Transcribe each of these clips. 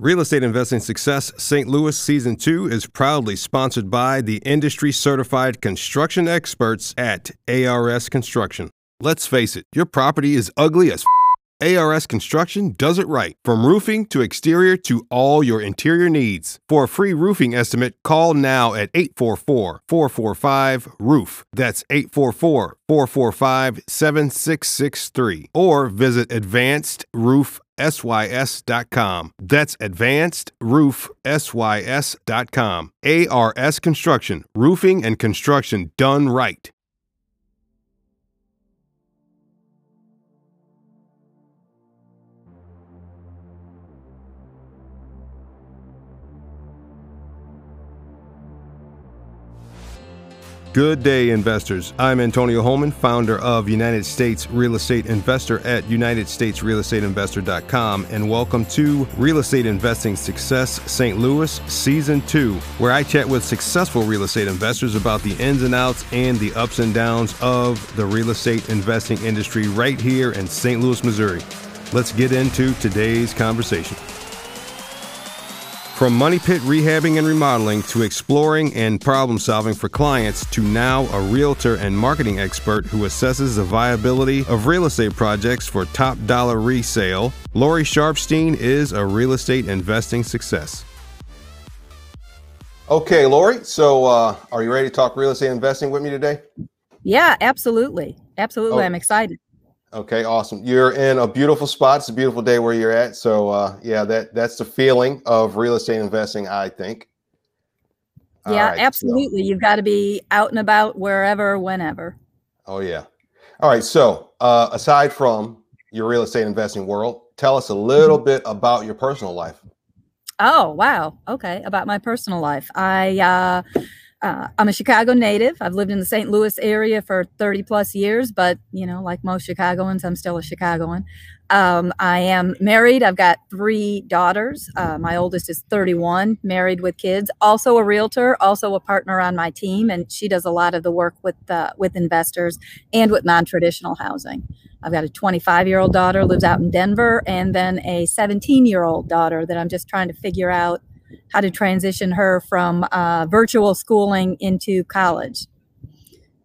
Real Estate Investing Success St. Louis Season 2 is proudly sponsored by the industry certified construction experts at ARS Construction. Let's face it, your property is ugly as f- ARS Construction does it right. From roofing to exterior to all your interior needs. For a free roofing estimate, call now at 844 445 ROOF. That's 844 445 7663. Or visit Advanced Roof sys.com. That's advancedroofsys.com. ARS Construction, roofing and construction done right. Good day, investors. I'm Antonio Holman, founder of United States Real Estate Investor at UnitedStatesRealEstateInvestor.com, and welcome to Real Estate Investing Success St. Louis Season 2, where I chat with successful real estate investors about the ins and outs and the ups and downs of the real estate investing industry right here in St. Louis, Missouri. Let's get into today's conversation. From money pit rehabbing and remodeling to exploring and problem solving for clients to now a realtor and marketing expert who assesses the viability of real estate projects for top dollar resale, Lori Sharpstein is a real estate investing success. Okay, Lori, so uh, are you ready to talk real estate investing with me today? Yeah, absolutely. Absolutely. Oh. I'm excited. Okay, awesome. You're in a beautiful spot. It's a beautiful day where you're at. So uh, yeah, that that's the feeling of real estate investing, I think. yeah, right, absolutely. So. You've got to be out and about wherever, whenever. Oh yeah. All right. So uh, aside from your real estate investing world, tell us a little mm-hmm. bit about your personal life. Oh wow. Okay, about my personal life. I uh, uh, I'm a Chicago native. I've lived in the St. Louis area for 30 plus years, but you know, like most Chicagoans, I'm still a Chicagoan. Um, I am married. I've got three daughters. Uh, my oldest is 31, married with kids. Also a realtor, also a partner on my team, and she does a lot of the work with uh, with investors and with non-traditional housing. I've got a 25 year old daughter lives out in Denver, and then a 17 year old daughter that I'm just trying to figure out how to transition her from uh, virtual schooling into college.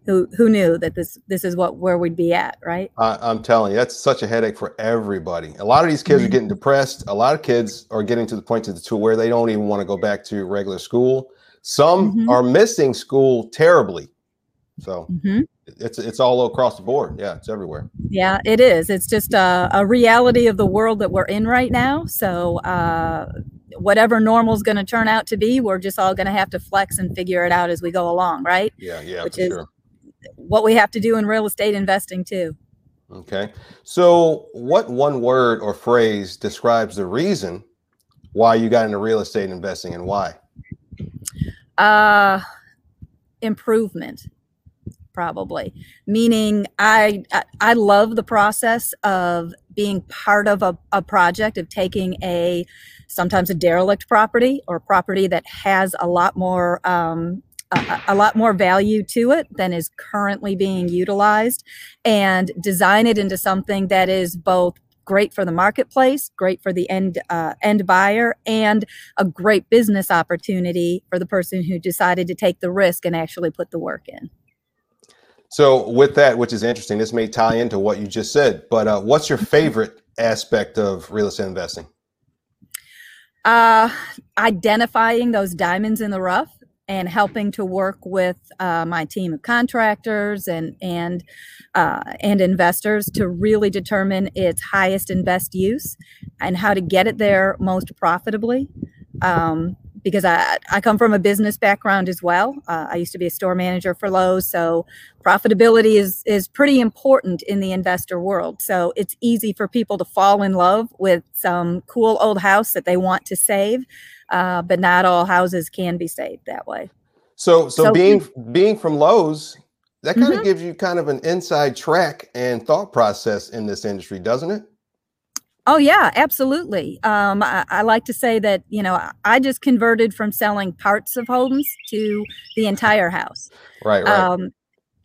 Who, who knew that this this is what where we'd be at, right? I'm telling you, that's such a headache for everybody. A lot of these kids mm-hmm. are getting depressed. A lot of kids are getting to the point to, the, to where they don't even want to go back to regular school. Some mm-hmm. are missing school terribly. So mm-hmm. it's it's all across the board. Yeah, it's everywhere. Yeah, it is. It's just a, a reality of the world that we're in right now. So uh, whatever normal is going to turn out to be, we're just all going to have to flex and figure it out as we go along, right? Yeah, yeah, which is sure. what we have to do in real estate investing too. Okay. So, what one word or phrase describes the reason why you got into real estate investing and why? Uh, improvement probably. Meaning I, I love the process of being part of a, a project of taking a sometimes a derelict property or property that has a lot more um, a, a, lot more value to it than is currently being utilized and design it into something that is both great for the marketplace great for the end uh, end buyer and a great business opportunity for the person who decided to take the risk and actually put the work in so with that which is interesting this may tie into what you just said but uh, what's your favorite aspect of real estate investing uh, identifying those diamonds in the rough and helping to work with uh, my team of contractors and and uh, and investors to really determine its highest and best use and how to get it there most profitably. Um, because I, I come from a business background as well. Uh, I used to be a store manager for Lowe's, so profitability is is pretty important in the investor world. So it's easy for people to fall in love with some cool old house that they want to save, uh, but not all houses can be saved that way. So, so, so being being from Lowe's, that kind mm-hmm. of gives you kind of an inside track and thought process in this industry, doesn't it? Oh yeah, absolutely. Um, I, I, like to say that you know I just converted from selling parts of homes to the entire house. Right, right. Um,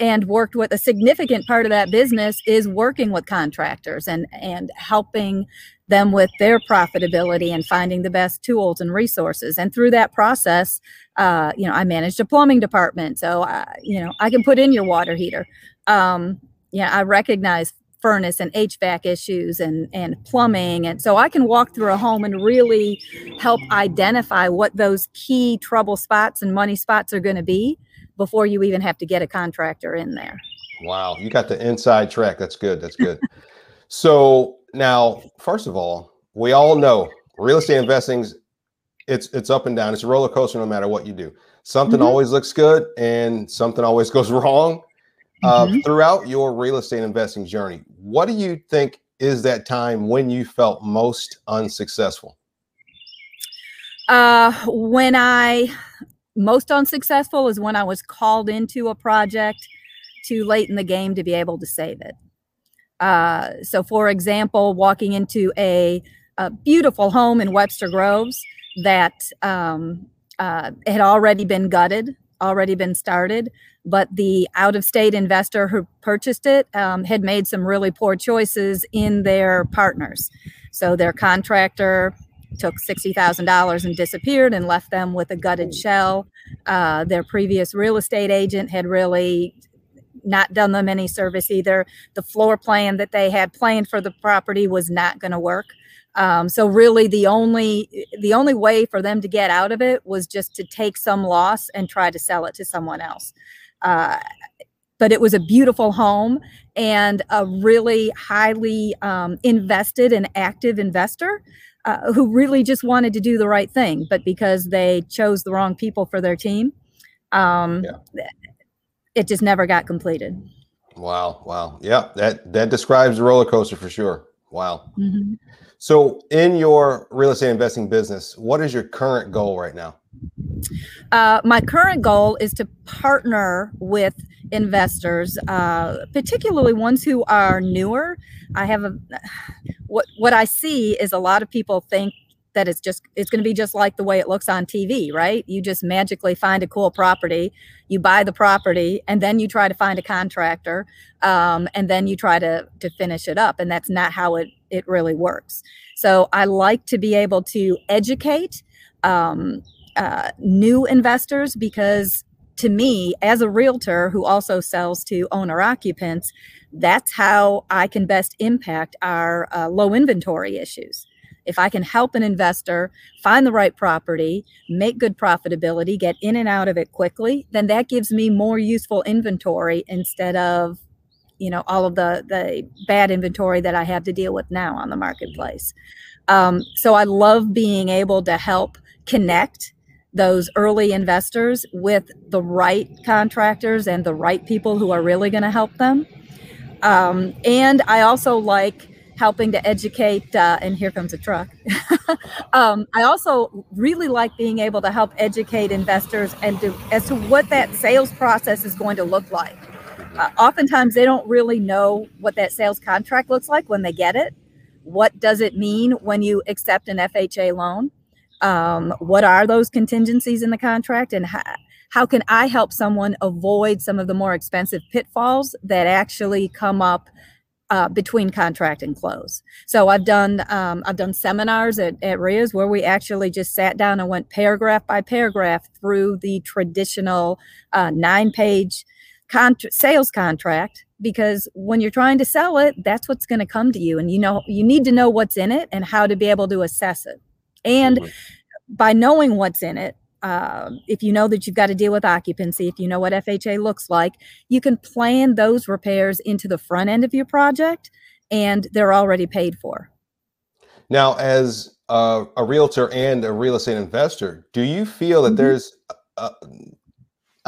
and worked with a significant part of that business is working with contractors and and helping them with their profitability and finding the best tools and resources. And through that process, uh, you know, I managed a plumbing department, so I, you know I can put in your water heater. Um, yeah, I recognize furnace and HVAC issues and and plumbing, and so I can walk through a home and really help identify what those key trouble spots and money spots are going to be before you even have to get a contractor in there. Wow, you got the inside track. That's good. That's good. so now, first of all, we all know real estate investing it's it's up and down. It's a roller coaster no matter what you do. Something mm-hmm. always looks good and something always goes wrong. Uh, mm-hmm. throughout your real estate investing journey, what do you think is that time when you felt most unsuccessful? Uh, when I most unsuccessful is when I was called into a project too late in the game to be able to save it. Uh, so, for example, walking into a, a, beautiful home in Webster Groves that um, uh, had already been gutted, already been started, but the out of state investor who purchased it um, had made some really poor choices in their partners. So, their contractor took $60,000 and disappeared and left them with a gutted shell. Uh, their previous real estate agent had really not done them any service either. The floor plan that they had planned for the property was not going to work. Um, so really, the only the only way for them to get out of it was just to take some loss and try to sell it to someone else. Uh, but it was a beautiful home and a really highly um, invested and active investor uh, who really just wanted to do the right thing, but because they chose the wrong people for their team, um, yeah it just never got completed. Wow, wow, yeah, that that describes the roller coaster for sure. Wow. Mm-hmm. So, in your real estate investing business, what is your current goal right now? Uh, my current goal is to partner with investors, uh, particularly ones who are newer. I have a what what I see is a lot of people think that it's just it's going to be just like the way it looks on TV, right? You just magically find a cool property, you buy the property, and then you try to find a contractor, um, and then you try to to finish it up, and that's not how it it really works. So I like to be able to educate um, uh, new investors because to me, as a realtor who also sells to owner occupants, that's how I can best impact our uh, low inventory issues if I can help an investor find the right property, make good profitability, get in and out of it quickly, then that gives me more useful inventory instead of you know all of the the bad inventory that I have to deal with now on the marketplace. Um, so I love being able to help connect those early investors with the right contractors and the right people who are really going to help them. Um, and I also like helping to educate uh, and here comes a truck. Um, i also really like being able to help educate investors and as to what that sales process is going to look like. Uh, oftentimes they don't really know what that sales contract looks like when they get it. What does it mean when you accept an fha loan? Um, what are those contingencies in the contract? And how, how can i help someone avoid some of the more expensive pitfalls that actually come up uh, between contract and close. So I've done um, I've done seminars at, at RIAs where we actually just sat down and went paragraph by paragraph through the traditional uh, nine page contra- sales contract because when you're trying to sell it, that's what's going to come to you, and you know you need to know what's in it and how to be able to assess it. And by knowing what's in it, uh, if you know that you've got to deal with occupancy, if you know what FHA looks like, you can plan those repairs into the front end of your project and they're already paid for. Now, as a, a realtor and a real estate investor, do you feel that mm-hmm. there's, I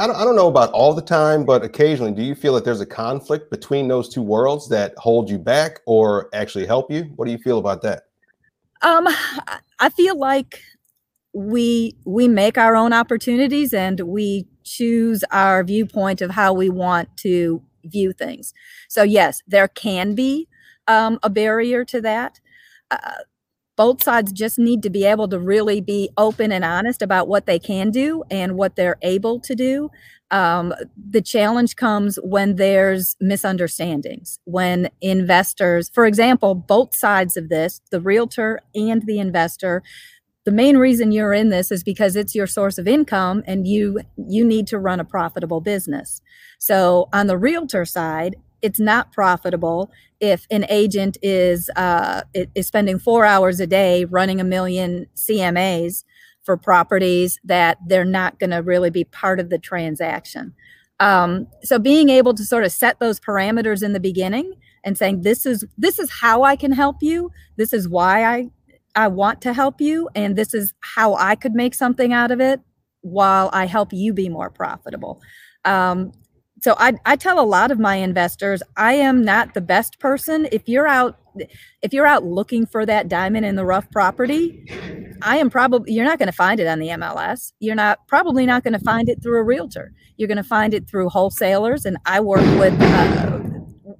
don't, I don't know about all the time, but occasionally, do you feel that there's a conflict between those two worlds that hold you back or actually help you? What do you feel about that? Um, I feel like we we make our own opportunities and we choose our viewpoint of how we want to view things. So yes, there can be um, a barrier to that. Uh, both sides just need to be able to really be open and honest about what they can do and what they're able to do um, the challenge comes when there's misunderstandings, when investors, for example, both sides of this, the realtor and the investor, the main reason you're in this is because it's your source of income and you you need to run a profitable business. So on the realtor side, it's not profitable if an agent is uh, is spending four hours a day running a million CMAs for properties that they're not going to really be part of the transaction. Um, so being able to sort of set those parameters in the beginning and saying this is this is how I can help you. This is why I I want to help you, and this is how I could make something out of it while I help you be more profitable. Um, so I, I tell a lot of my investors i am not the best person. If you're out if you're out looking for that diamond in the rough property i am probably you're not going to find it on the mls you're not probably not going to find it through a realtor. You're going to find it through wholesalers and i work with uh,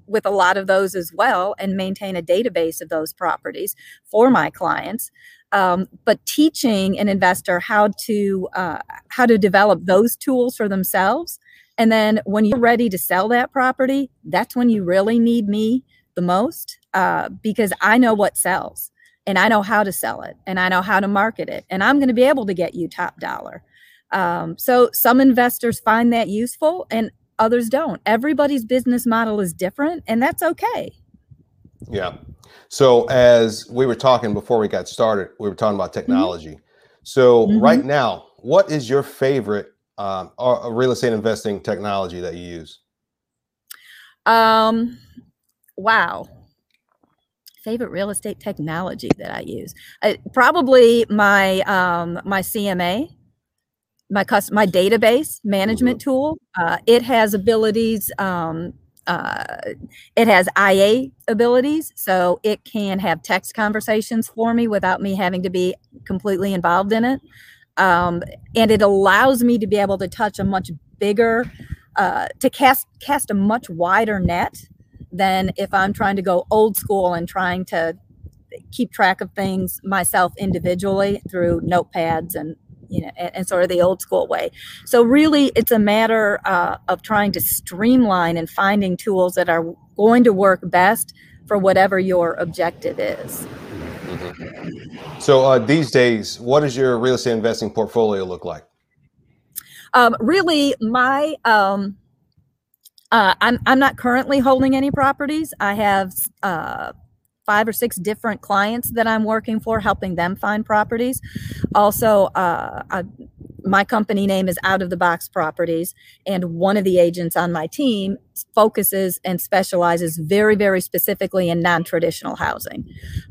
with a lot of those as well and maintain a database of those properties for my clients um, but teaching an investor how to uh, how to develop those tools for themselves and then when you're ready to sell that property, that's when you really need me the most uh, because I know what sells and I know how to sell it and I know how to market it. And I'm going to be able to get you top dollar. Um, so some investors find that useful and others don't. Everybody's business model is different and that's okay. Yeah. So as we were talking before we got started, we were talking about mm-hmm. technology. Mm-hmm. So mm-hmm. right now, what is your favorite um, real estate investing technology that you use? Um, wow. Favorite real estate technology that I use? Probably my um, my CMA, my custom, my database management mm-hmm. tool. Uh, it has abilities. Um, uh, it has IA abilities, so it can have text conversations for me without me having to be completely involved in it um, and it allows me to be able to touch a much bigger uh, to cast cast a much wider net than if i'm trying to go old school and trying to keep track of things myself individually through notepads and you know and, and sort of the old school way so really it's a matter uh, of trying to streamline and finding tools that are going to work best for whatever your objective is Mm-hmm. So uh, these days, what does your real estate investing portfolio look like? Um, really, my um, uh, I'm I'm not currently holding any properties. I have uh, five or six different clients that I'm working for, helping them find properties. Also, uh, I, my company name is Out of the Box Properties, and one of the agents on my team focuses and specializes very, very specifically in non traditional housing.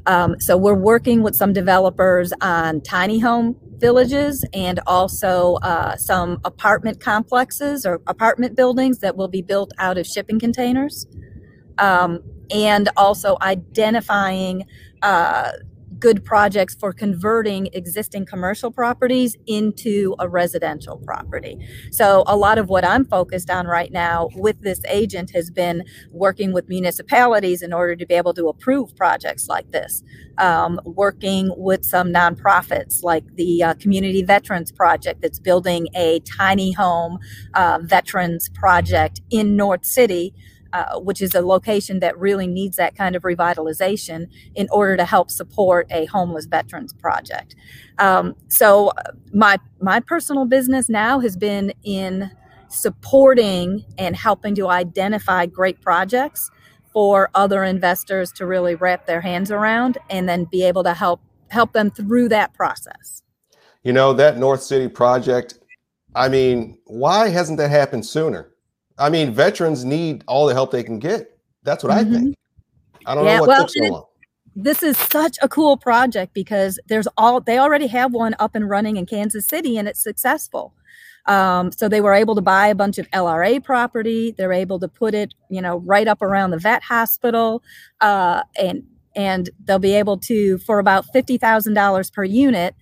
Um, so we're working with some developers on tiny home villages and also uh, some apartment complexes or apartment buildings that will be built out of shipping containers. Um, and also identifying uh, good projects for converting existing commercial properties into a residential property. So, a lot of what I'm focused on right now with this agent has been working with municipalities in order to be able to approve projects like this, um, working with some nonprofits like the uh, Community Veterans Project that's building a tiny home uh, veterans project in North City uh, which is a location that really needs that kind of revitalization in order to help support a homeless veterans project. Um, so uh, my my personal business now has been in supporting and helping to identify great projects for other investors to really wrap their hands around and then be able to help help them through that process. You know that North City project. I mean, why hasn't that happened sooner? I mean, veterans need all the help they can get. That's what mm-hmm. I think. I don't yeah, know what well, took so long. This is such a cool project because there's all they already have one up and running in Kansas City and it's successful. Um, so they were able to buy a bunch of LRA property. They're able to put it, you know, right up around the vet hospital, uh, and and they'll be able to, for about fifty thousand dollars per unit,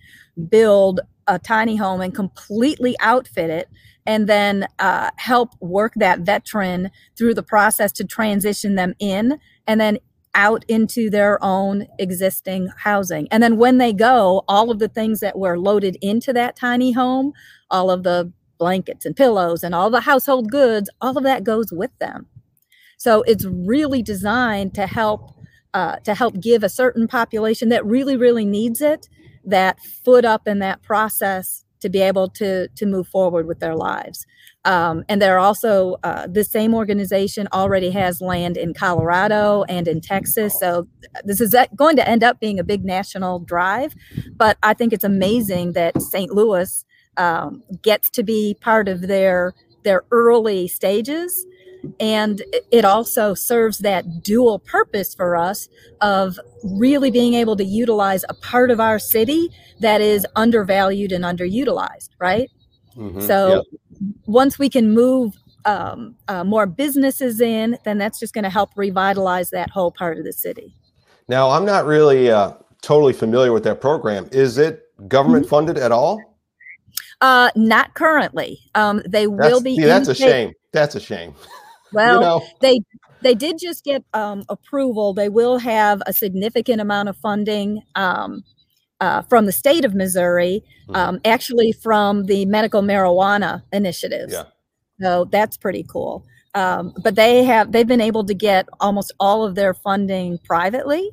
build a tiny home and completely outfit it and then uh, help work that veteran through the process to transition them in and then out into their own existing housing. And then when they go, all of the things that were loaded into that tiny home, all of the blankets and pillows and all the household goods, all of that goes with them. So it's really designed to help uh, to help give a certain population that really, really needs it that foot up in that process to be able to to move forward with their lives. Um, and they're also uh, the same organization already has land in Colorado and in Texas. So this is going to end up being a big national drive. But I think it's amazing that St. Louis um, gets to be part of their their early stages and it also serves that dual purpose for us of really being able to utilize a part of our city that is undervalued and underutilized right mm-hmm. so yep once we can move um, uh, more businesses in, then that's just going to help revitalize that whole part of the city. Now, I'm not really uh, totally familiar with that program. Is it government mm-hmm. funded at all? Uh, not currently. Um, they that's, will be. See, that's a shame. That's a shame. Well, you know? they they did just get um, approval. They will have a significant amount of funding. Um, uh, from the state of Missouri, mm-hmm. um, actually from the medical marijuana initiative. Yeah. So that's pretty cool. Um, but they have they've been able to get almost all of their funding privately,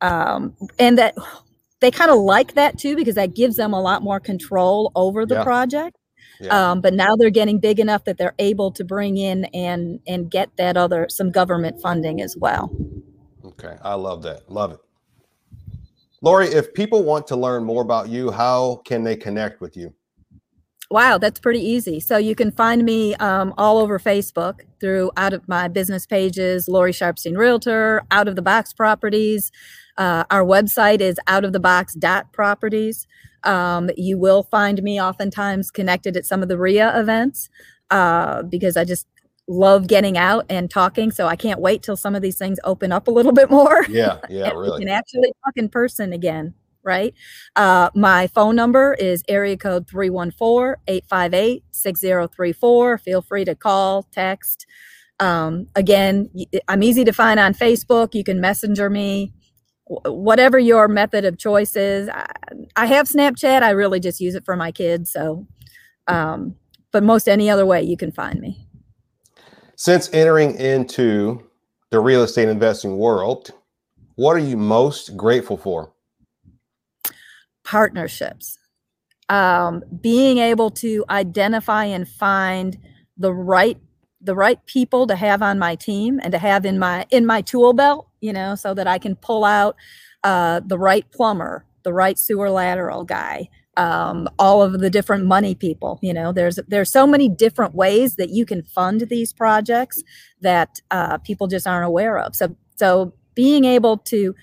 um, and that they kind of like that too because that gives them a lot more control over the yeah. project. Yeah. Um, but now they're getting big enough that they're able to bring in and and get that other some government funding as well. Okay, I love that. Love it. Lori, if people want to learn more about you, how can they connect with you? Wow, that's pretty easy. So you can find me um, all over Facebook through out of my business pages, Lori Sharpstein Realtor, Out of the Box Properties. Uh, our website is outofthebox.properties. Um, you will find me oftentimes connected at some of the RIA events uh, because I just love getting out and talking. So I can't wait till some of these things open up a little bit more. Yeah, yeah, really. Can actually talk in person again, right? Uh, my phone number is area code 314-858-6034. Feel free to call, text. Um, again, I'm easy to find on Facebook. You can messenger me whatever your method of choice is. I, I, have Snapchat. I really just use it for my kids. So, um, but most any other way you can find me. Since entering into the real estate investing world, what are you most grateful for? Partnerships. Um, being able to identify and find the right the right people to have on my team and to have in my in my tool belt, you know, so that I can pull out uh, the right plumber, the right sewer lateral guy, um, all of the different money people. You know, there's there's so many different ways that you can fund these projects that uh, people just aren't aware of. So so being able to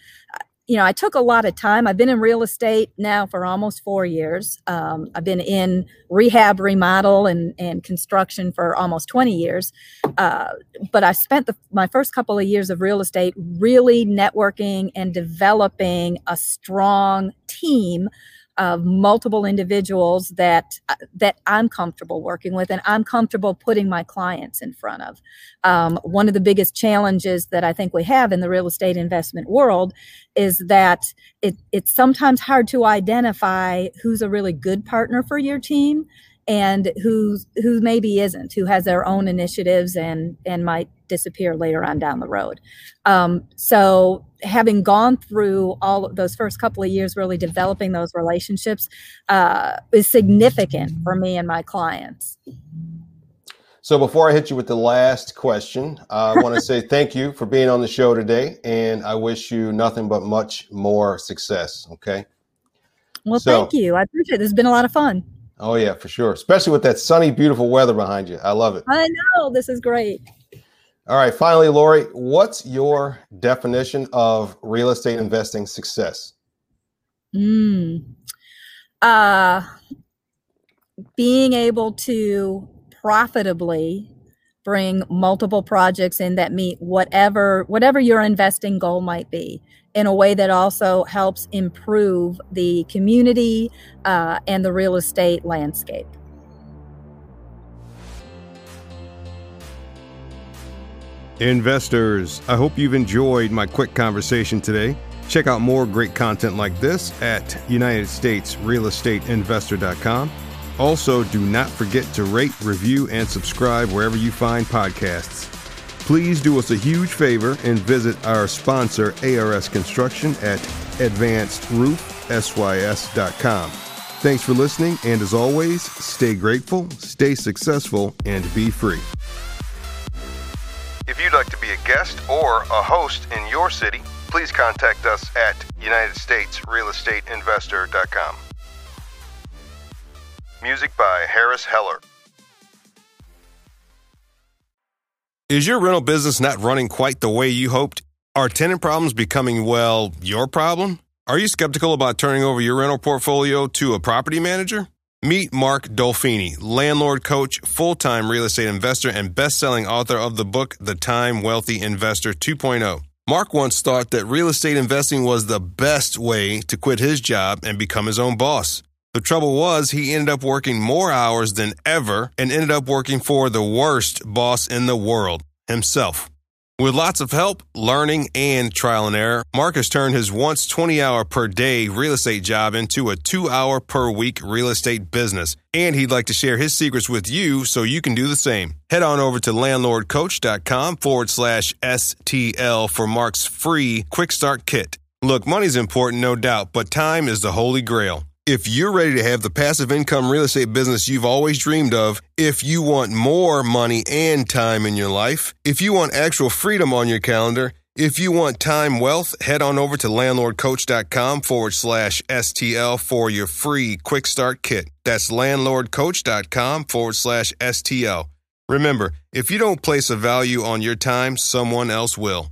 you know, I took a lot of time. I've been in real estate now for almost four years. Um, I've been in rehab, remodel, and and construction for almost twenty years. Uh, but I spent the, my first couple of years of real estate really networking and developing a strong team of multiple individuals that uh, that I'm comfortable working with and I'm comfortable putting my clients in front of. Um, one of the biggest challenges that I think we have in the real estate investment world is that it, it's sometimes hard to identify who's a really good partner for your team and who's who maybe isn't, who has their own initiatives and and might disappear later on down the road. Um, so having gone through all of those first couple of years, really developing those relationships uh, is significant for me and my clients. So before I hit you with the last question, uh, I want to say thank you for being on the show today, and I wish you nothing but much more success. Okay. Well, so, thank you. I appreciate it. This has been a lot of fun. Oh yeah, for sure. Especially with that sunny, beautiful weather behind you. I love it. I know. This is great. All right. Finally, Lori, what's your definition of real estate investing success? Mm. Uh, being able to profitably bring multiple projects in that meet whatever whatever your investing goal might be in a way that also helps improve the community uh, and the real estate landscape Investors, I hope you've enjoyed my quick conversation today. Check out more great content like this at UnitedStatesRealEstateInvestor.com. Also, do not forget to rate, review, and subscribe wherever you find podcasts. Please do us a huge favor and visit our sponsor, ARS Construction, at advancedroofsys.com. Thanks for listening, and as always, stay grateful, stay successful, and be free. If you'd like to be a guest or a host in your city, please contact us at UnitedStatesRealEstateInvestor.com. Music by Harris Heller. Is your rental business not running quite the way you hoped? Are tenant problems becoming, well, your problem? Are you skeptical about turning over your rental portfolio to a property manager? Meet Mark Dolfini, landlord coach, full time real estate investor, and best selling author of the book, The Time Wealthy Investor 2.0. Mark once thought that real estate investing was the best way to quit his job and become his own boss. The trouble was, he ended up working more hours than ever and ended up working for the worst boss in the world himself. With lots of help, learning, and trial and error, Mark has turned his once 20 hour per day real estate job into a two hour per week real estate business. And he'd like to share his secrets with you so you can do the same. Head on over to landlordcoach.com forward slash STL for Mark's free quick start kit. Look, money's important, no doubt, but time is the holy grail. If you're ready to have the passive income real estate business you've always dreamed of, if you want more money and time in your life, if you want actual freedom on your calendar, if you want time wealth, head on over to landlordcoach.com forward slash STL for your free quick start kit. That's landlordcoach.com forward slash STL. Remember, if you don't place a value on your time, someone else will.